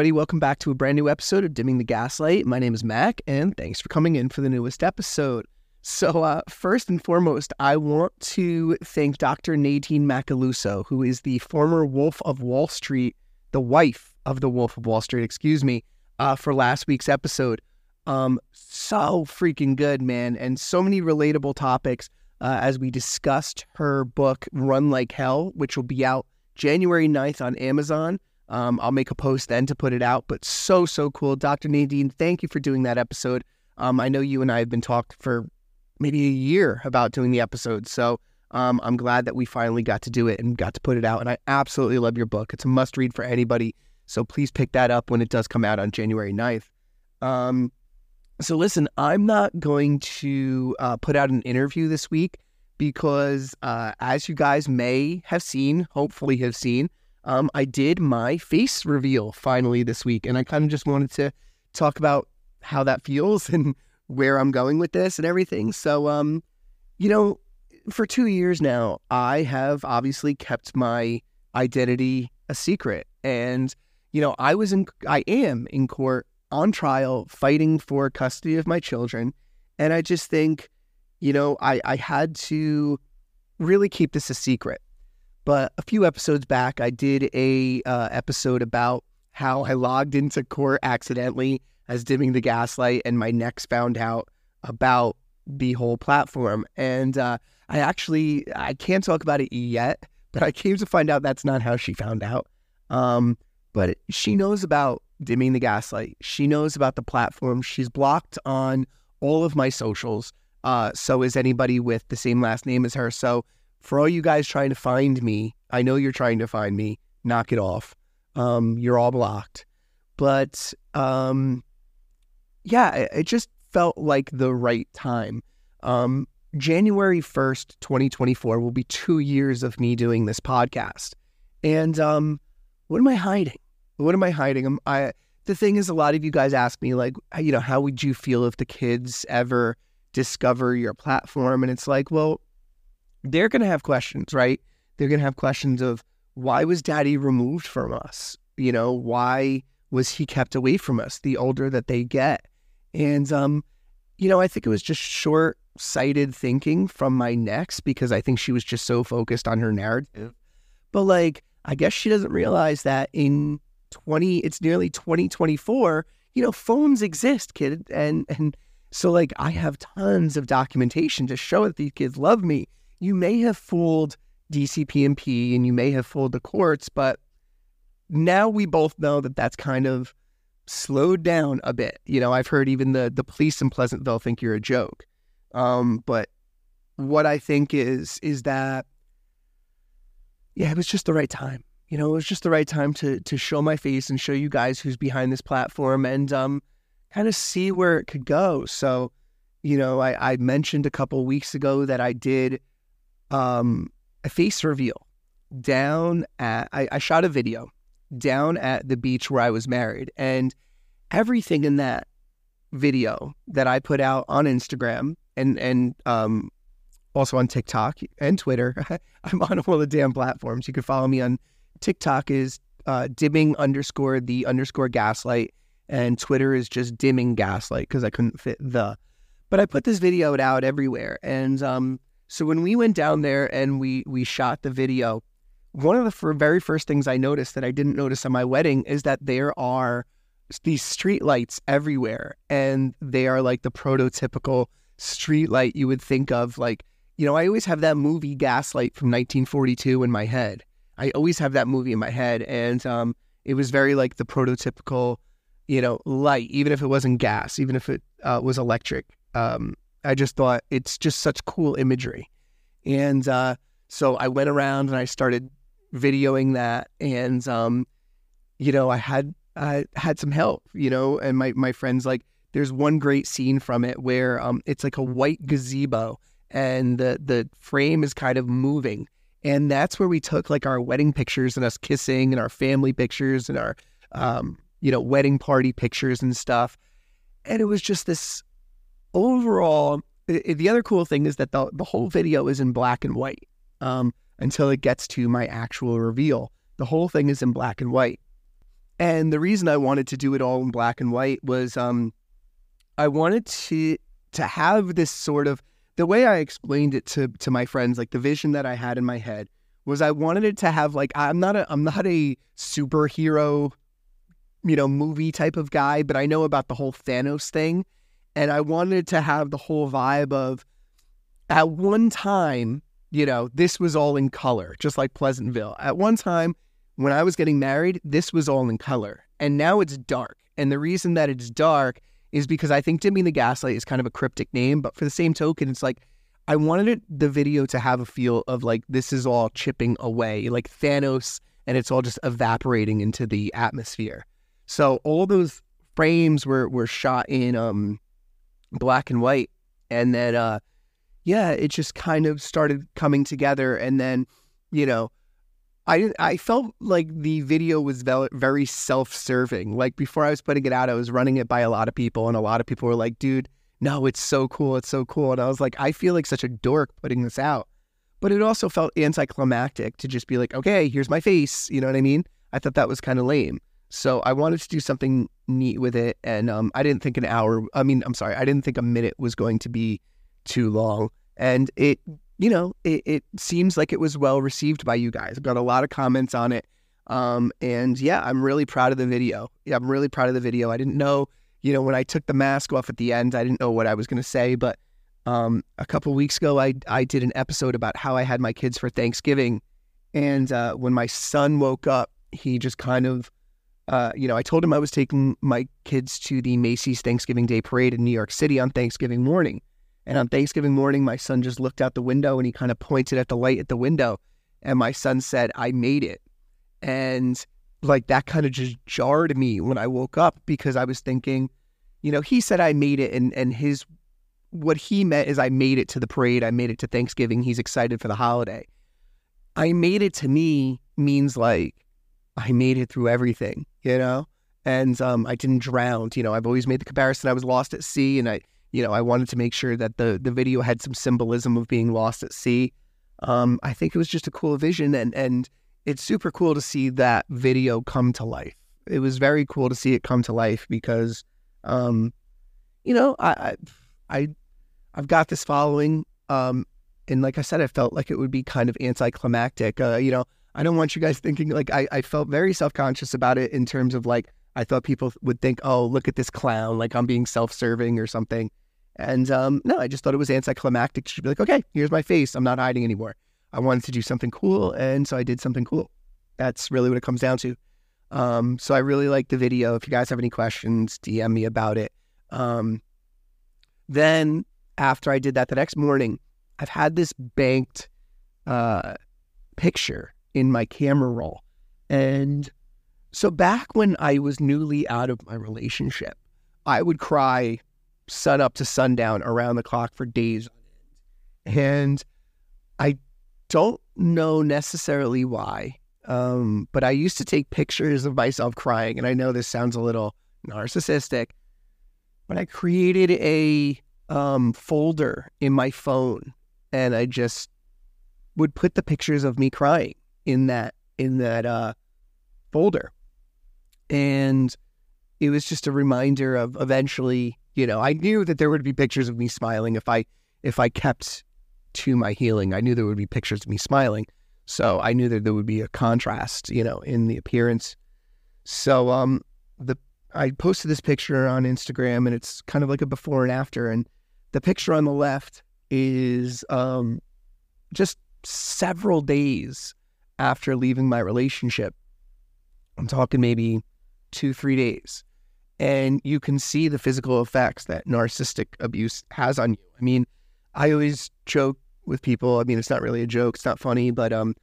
Everybody, welcome back to a brand new episode of Dimming the Gaslight. My name is Mac, and thanks for coming in for the newest episode. So, uh, first and foremost, I want to thank Dr. Nadine Macaluso, who is the former Wolf of Wall Street, the wife of the Wolf of Wall Street, excuse me, uh, for last week's episode. Um, so freaking good, man, and so many relatable topics uh, as we discussed her book, Run Like Hell, which will be out January 9th on Amazon. Um, I'll make a post then to put it out, but so, so cool. Dr. Nadine, thank you for doing that episode. Um, I know you and I have been talked for maybe a year about doing the episode. So um, I'm glad that we finally got to do it and got to put it out. And I absolutely love your book. It's a must read for anybody. So please pick that up when it does come out on January 9th. Um, so listen, I'm not going to uh, put out an interview this week because, uh, as you guys may have seen, hopefully have seen, um, I did my face reveal finally this week, and I kind of just wanted to talk about how that feels and where I'm going with this and everything. So, um, you know, for two years now, I have obviously kept my identity a secret, and you know, I was in, I am in court on trial, fighting for custody of my children, and I just think, you know, I I had to really keep this a secret but a few episodes back, I did a uh, episode about how I logged into court accidentally as dimming the gaslight, and my next found out about the whole platform. And uh, I actually I can't talk about it yet, but I came to find out that's not how she found out. Um, but she knows about dimming the gaslight. She knows about the platform. She's blocked on all of my socials. Uh, so is anybody with the same last name as her. So for all you guys trying to find me, I know you're trying to find me. Knock it off. Um, you're all blocked. But um, yeah, it, just felt like the right time. Um, January 1st, 2024 will be two years of me doing this podcast. And um, what am I hiding? What am I hiding? I'm, I the thing is, a lot of you guys ask me, like, you know, how would you feel if the kids ever discover your platform? And it's like, well, they're going to have questions, right? They're going to have questions of why was daddy removed from us? You know, why was he kept away from us the older that they get? And, um, you know, I think it was just short sighted thinking from my next because I think she was just so focused on her narrative. But like, I guess she doesn't realize that in 20, it's nearly 2024, you know, phones exist, kid. And, and so like, I have tons of documentation to show that these kids love me you may have fooled DCP&P and you may have fooled the courts, but now we both know that that's kind of slowed down a bit. You know, I've heard even the the police in Pleasantville think you're a joke. Um, but what I think is is that yeah, it was just the right time. You know, it was just the right time to to show my face and show you guys who's behind this platform and um, kind of see where it could go. So, you know, I, I mentioned a couple weeks ago that I did um, a face reveal down at, I, I shot a video down at the beach where I was married. And everything in that video that I put out on Instagram and, and, um, also on TikTok and Twitter. I'm on all the damn platforms. You can follow me on TikTok is uh, dimming underscore the underscore gaslight, and Twitter is just dimming gaslight because I couldn't fit the. But I put this video out everywhere, and um, so when we went down there and we we shot the video, one of the very first things I noticed that I didn't notice on my wedding is that there are these street lights everywhere, and they are like the prototypical street light you would think of. Like you know, I always have that movie Gaslight from 1942 in my head. I always have that movie in my head, and um, it was very like the prototypical, you know, light, even if it wasn't gas, even if it uh, was electric. Um, I just thought it's just such cool imagery. And uh, so I went around and I started videoing that. And, um, you know, I had I had some help, you know, and my, my friends like, there's one great scene from it where um, it's like a white gazebo and the, the frame is kind of moving. And that's where we took like our wedding pictures and us kissing and our family pictures and our, um, you know, wedding party pictures and stuff. And it was just this overall, the other cool thing is that the, the whole video is in black and white um, until it gets to my actual reveal. The whole thing is in black and white. And the reason I wanted to do it all in black and white was um, I wanted to to have this sort of the way I explained it to to my friends, like the vision that I had in my head was I wanted it to have like I'm not a I'm not a superhero, you know, movie type of guy, but I know about the whole Thanos thing. And I wanted to have the whole vibe of at one time, you know, this was all in color, just like Pleasantville. At one time, when I was getting married, this was all in color. And now it's dark. And the reason that it's dark is because I think Dimming the Gaslight is kind of a cryptic name, but for the same token, it's like I wanted it, the video to have a feel of like this is all chipping away, like Thanos, and it's all just evaporating into the atmosphere. So all those frames were were shot in um black and white, and then uh yeah, it just kind of started coming together, and then you know. I, I felt like the video was very self serving. Like before I was putting it out, I was running it by a lot of people, and a lot of people were like, dude, no, it's so cool. It's so cool. And I was like, I feel like such a dork putting this out. But it also felt anticlimactic to just be like, okay, here's my face. You know what I mean? I thought that was kind of lame. So I wanted to do something neat with it. And um, I didn't think an hour, I mean, I'm sorry, I didn't think a minute was going to be too long. And it, you know, it, it seems like it was well received by you guys. I've got a lot of comments on it. Um, and yeah, I'm really proud of the video. Yeah, I'm really proud of the video. I didn't know you know, when I took the mask off at the end, I didn't know what I was going to say, but um, a couple weeks ago, I I did an episode about how I had my kids for Thanksgiving, and uh, when my son woke up, he just kind of, uh, you know, I told him I was taking my kids to the Macy's Thanksgiving Day Parade in New York City on Thanksgiving morning, and on Thanksgiving morning, my son just looked out the window and he kind of pointed at the light at the window, and my son said, "I made it," and like that kind of just jarred me when I woke up because I was thinking, you know, he said I made it. And and his what he meant is I made it to the parade, I made it to Thanksgiving, he's excited for the holiday. I made it to me means like I made it through everything, you know? And um, I didn't drown. You know, I've always made the comparison. I was lost at sea and I, you know, I wanted to make sure that the the video had some symbolism of being lost at sea. Um, I think it was just a cool vision and and it's super cool to see that video come to life. It was very cool to see it come to life because, um, you know, I, I, I've got this following, um, and like I said, I felt like it would be kind of anticlimactic. Uh, you know, I don't want you guys thinking like I, I felt very self conscious about it in terms of like I thought people would think, oh, look at this clown, like I'm being self serving or something. And um, no, I just thought it was anticlimactic. She'd be like, okay, here's my face. I'm not hiding anymore. I wanted to do something cool, and so I did something cool. That's really what it comes down to. Um, so I really like the video. If you guys have any questions, DM me about it. Um, then after I did that, the next morning, I've had this banked uh, picture in my camera roll, and so back when I was newly out of my relationship, I would cry sun up to sundown around the clock for days and I don't know necessarily why, um, but I used to take pictures of myself crying. And I know this sounds a little narcissistic, but I created a um, folder in my phone and I just would put the pictures of me crying in that in that uh, folder. And it was just a reminder of eventually, you know, I knew that there would be pictures of me smiling if I if I kept to my healing. I knew there would be pictures of me smiling. So I knew that there would be a contrast, you know, in the appearance. So um the I posted this picture on Instagram and it's kind of like a before and after. And the picture on the left is um just several days after leaving my relationship. I'm talking maybe two, three days. And you can see the physical effects that narcissistic abuse has on you. I mean, I always joke with people. I mean, it's not really a joke. It's not funny, but um,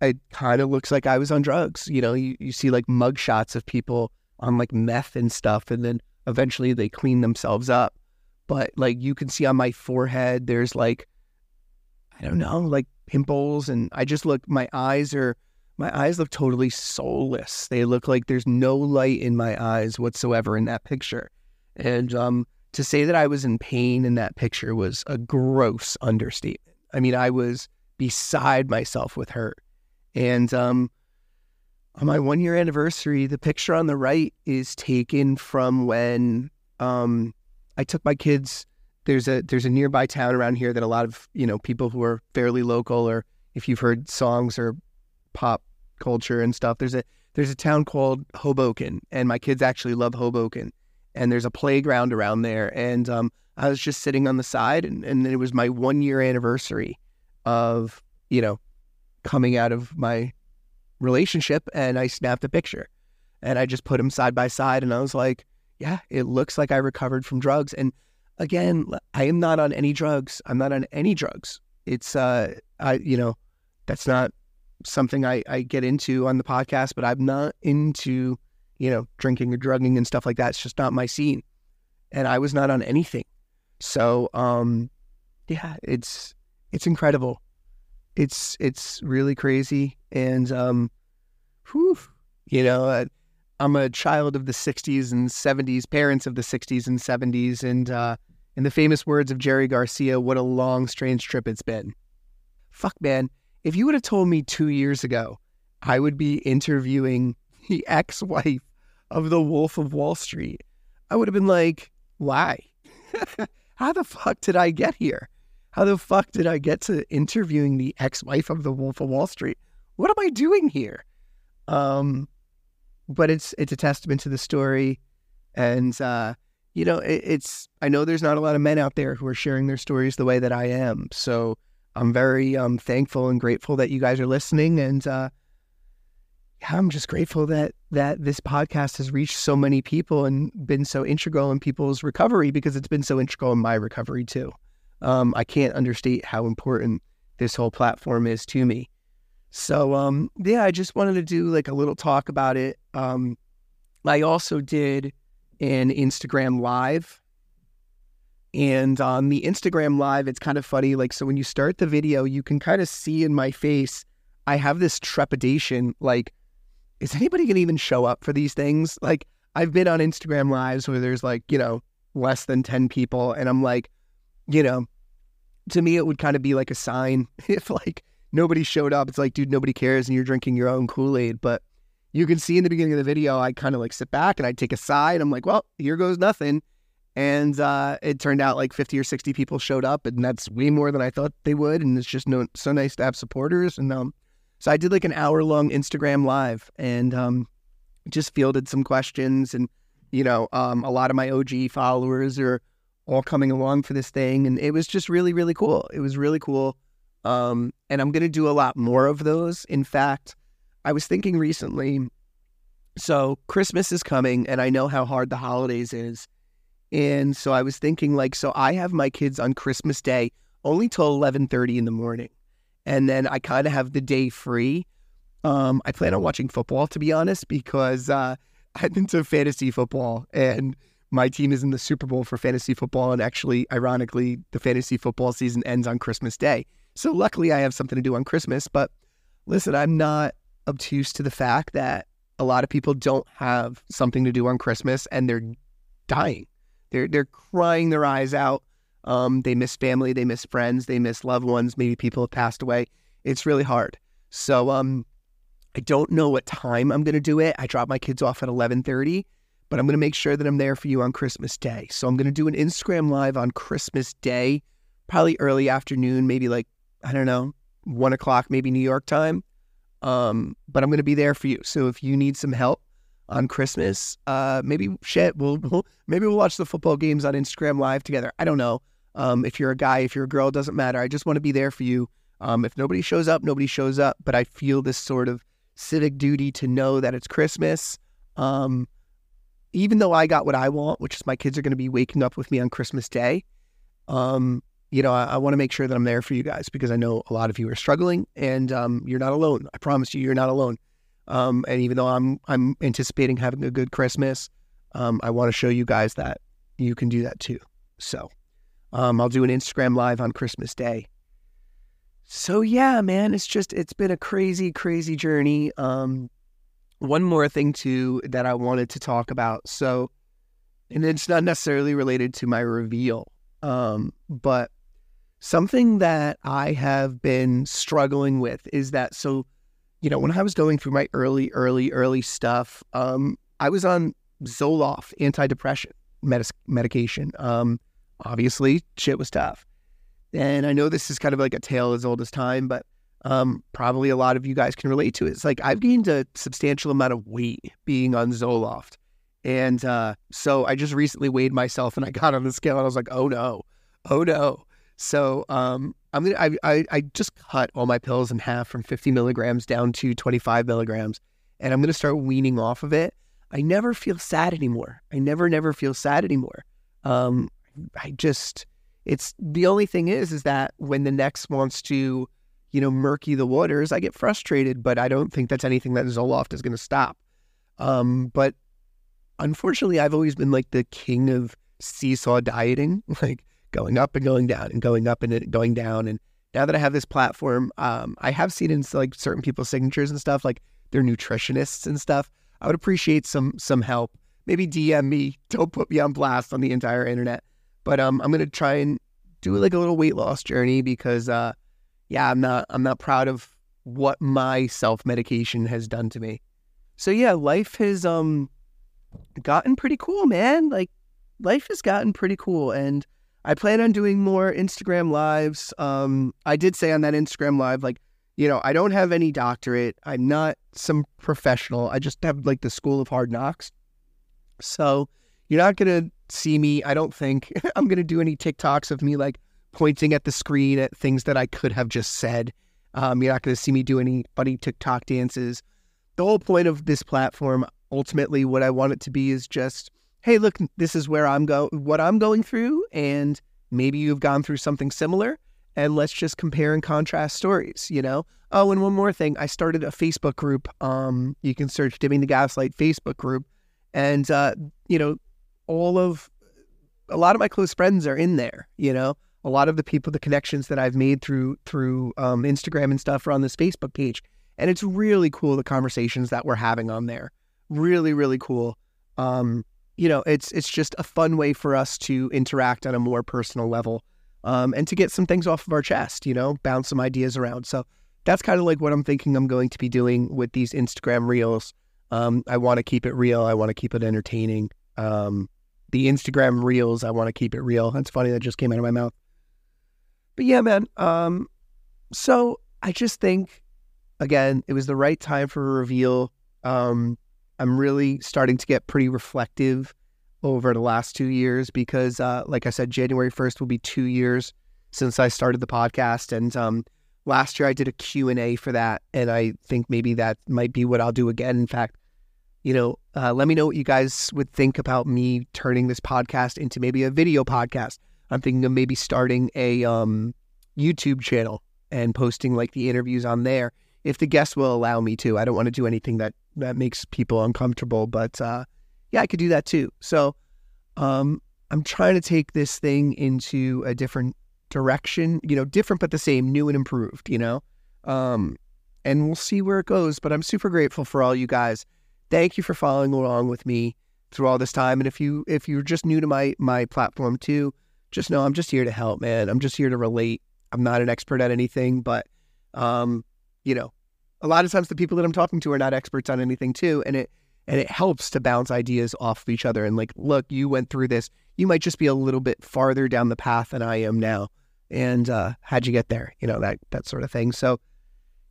it kind of looks like I was on drugs. You know, you, you see like mug shots of people on like meth and stuff, and then eventually they clean themselves up. But like you can see on my forehead, there's like, I don't know, like pimples, and I just look. My eyes are, my eyes look totally soulless. They look like there's no light in my eyes whatsoever in that picture, and um, to say that I was in pain in that picture was a gross understatement. I mean, I was beside myself with hurt. And um, on my one year anniversary, the picture on the right is taken from when um, I took my kids. There's a there's a nearby town around here that a lot of you know people who are fairly local, or if you've heard songs or pop culture and stuff, there's a there's a town called Hoboken, and my kids actually love Hoboken. And there's a playground around there, and um, I was just sitting on the side, and, and it was my one year anniversary of you know coming out of my relationship and I snapped a picture and I just put them side by side and I was like, yeah, it looks like I recovered from drugs. And again, I am not on any drugs. I'm not on any drugs. It's uh I you know, that's not something I, I get into on the podcast, but I'm not into, you know, drinking or drugging and stuff like that. It's just not my scene. And I was not on anything. So um yeah, it's it's incredible it's it's really crazy and um whew, you know uh, i'm a child of the 60s and 70s parents of the 60s and 70s and uh in the famous words of jerry garcia what a long strange trip it's been fuck man if you would have told me two years ago i would be interviewing the ex-wife of the wolf of wall street i would have been like why how the fuck did i get here how the fuck did I get to interviewing the ex-wife of the Wolf of Wall Street? What am I doing here? Um, but it's it's a testament to the story, and uh, you know it, it's I know there's not a lot of men out there who are sharing their stories the way that I am. So I'm very um, thankful and grateful that you guys are listening, and uh, yeah, I'm just grateful that that this podcast has reached so many people and been so integral in people's recovery because it's been so integral in my recovery too um, I can't understate how important this whole platform is to me. So um, yeah, I just wanted to do like a little talk about it. Um, I also did an Instagram live. And on the Instagram live, it's kind of funny. Like, so when you start the video, you can kind of see in my face, I have this trepidation. Like, is anybody going to even show up for these things? Like, I've been on Instagram lives where there's like, you know, less than 10 people. And I'm like, you know, to me, it would kind of be like a sign if like nobody showed up. It's like, dude, nobody cares and you're drinking your own Kool Aid. But you can see in the beginning of the video, I kind of like sit back and I take a side. I'm like, well, here goes nothing. And uh, it turned out like 50 or 60 people showed up, and that's way more than I thought they would. And it's just no, so nice to have supporters. And um, so I did like an hour long Instagram live and um, just fielded some questions. And, you know, um, a lot of my OG followers are all coming along for this thing. And it was just really, really cool. It was really cool. Um, and I'm going to do a lot more of those. In fact, I was thinking recently, so Christmas is coming and I know how hard the holidays is. And so I was thinking like, so I have my kids on Christmas Day only till 11:30 in the morning. And then I kind of have the day free. Um, I plan on watching football to be honest, because uh, I'm into fantasy football and my team is in the Super Bowl for fantasy football. And actually, ironically, the fantasy football season ends on Christmas Day. So luckily, I have something to do on Christmas. But listen, I'm not obtuse to the fact that a lot of people don't have something to do on Christmas and they're dying. They're they're crying their eyes out. Um, they miss family, they miss friends, they miss loved ones. Maybe people have passed away. It's really hard. So um, I don't know what time I'm going to do it. I drop my kids off at 11:30 but I'm going to make sure that I'm there for you on Christmas Day. So I'm going to do an Instagram live on Christmas Day, probably early afternoon, maybe like, I don't know, one o'clock, maybe New York time. Um, but I'm going to be there for you. So if you need some help on Christmas, uh, maybe shit, we'll, we'll maybe we'll watch the football games on Instagram live together. I don't know. Um, if you're a guy, if you're a girl, doesn't matter. I just want to be there for you. Um, if nobody shows up, nobody shows up. But I feel this sort of civic duty to know that it's Christmas. Um, even though I got what I want, which is my kids are going to be waking up with me on Christmas Day, um, you know, I, I want to make sure that I'm there for you guys because I know a lot of you are struggling and um, you're not alone. I promise you, you're not alone. Um, and even though I'm I'm anticipating having a good Christmas, um, I want to show you guys that you can do that too. So um, I'll do an Instagram live on Christmas Day. So yeah, man, it's just it's been a crazy, crazy journey. Um, one more thing too that I wanted to talk about. So, and it's not necessarily related to my reveal, um, but something that I have been struggling with is that so you know, when I was going through my early, early, early stuff, um, I was on Zoloft, antidepressant medis- medication. Um, obviously, shit was tough. And I know this is kind of like a tale as old as time, but um, probably a lot of you guys can relate to it. It's like I've gained a substantial amount of weight being on Zoloft. And uh, so I just recently weighed myself and I got on the scale and I was like, oh no, oh no. So um, I'm gonna I, I, I just cut all my pills in half from 50 milligrams down to 25 milligrams, and I'm gonna start weaning off of it. I never feel sad anymore. I never never feel sad anymore. Um, I just it's the only thing is is that when the next wants to, you know, murky the waters, I get frustrated. But I don't think that's anything that Zoloft is gonna stop. Um, but unfortunately, I've always been like the king of seesaw dieting, like going up and going down and going up and going down. And now that I have this platform, um, I have seen in like certain people's signatures and stuff, like they're nutritionists and stuff. I would appreciate some some help. Maybe DM me. Don't put me on blast on the entire internet. But um, I'm gonna try and do like a little weight loss journey because uh, yeah, I'm not I'm not proud of what my self medication has done to me. So yeah, life has um gotten pretty cool, man. Like life has gotten pretty cool, and I plan on doing more Instagram lives. Um, I did say on that Instagram live, like, you know, I don't have any doctorate. I'm not some professional. I just have like the school of hard knocks. So you're not going to see me. I don't think I'm going to do any TikToks of me like pointing at the screen at things that I could have just said. Um, you're not going to see me do any funny TikTok dances. The whole point of this platform, ultimately, what I want it to be is just hey, look, this is where I'm go what I'm going through, and maybe you've gone through something similar, and let's just compare and contrast stories, you know? Oh, and one more thing, I started a Facebook group. Um, you can search Dimming the Gaslight Facebook group, and uh, you know, all of a lot of my close friends are in there, you know. A lot of the people, the connections that I've made through through um, Instagram and stuff are on this Facebook page, and it's really cool the conversations that we're having on there. Really, really cool. Um, you know, it's it's just a fun way for us to interact on a more personal level, um, and to get some things off of our chest. You know, bounce some ideas around. So that's kind of like what I'm thinking I'm going to be doing with these Instagram reels. Um, I want to keep it real. I want to keep it entertaining. Um, the Instagram reels, I want to keep it real. That's funny. That just came out of my mouth. But yeah, man. Um, so I just think, again, it was the right time for a reveal. Um, I'm really starting to get pretty reflective over the last two years because, uh, like I said, January 1st will be two years since I started the podcast. And um, last year I did a Q&A for that. And I think maybe that might be what I'll do again. In fact, you know, uh, let me know what you guys would think about me turning this podcast into maybe a video podcast. I'm thinking of maybe starting a um, YouTube channel and posting like the interviews on there if the guests will allow me to. I don't want to do anything that that makes people uncomfortable. But uh, yeah, I could do that too. So um, I'm trying to take this thing into a different direction, you know, different but the same, new and improved, you know. Um, and we'll see where it goes. But I'm super grateful for all you guys. Thank you for following along with me through all this time. And if you if you're just new to my my platform too, just know I'm just here to help, man. I'm just here to relate. I'm not an expert at anything, but um, you know, a lot of times the people that I'm talking to are not experts on anything too, and it and it helps to bounce ideas off of each other. And like, look, you went through this. You might just be a little bit farther down the path than I am now. And uh, how'd you get there? You know that that sort of thing. So,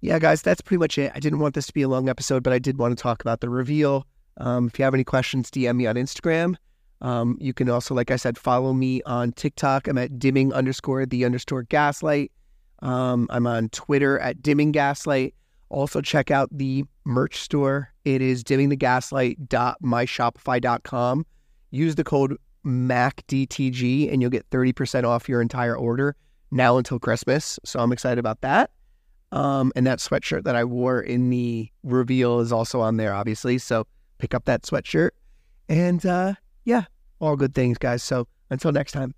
yeah, guys, that's pretty much it. I didn't want this to be a long episode, but I did want to talk about the reveal. Um, if you have any questions, DM me on Instagram. Um, you can also, like I said, follow me on TikTok. I'm at dimming underscore the underscore gaslight. Um, I'm on Twitter at dimming gaslight. Also, check out the merch store. It is dimmingthegaslight.myshopify.com. Use the code MACDTG and you'll get 30% off your entire order now until Christmas. So I'm excited about that. Um, and that sweatshirt that I wore in the reveal is also on there, obviously. So pick up that sweatshirt. And uh, yeah, all good things, guys. So until next time.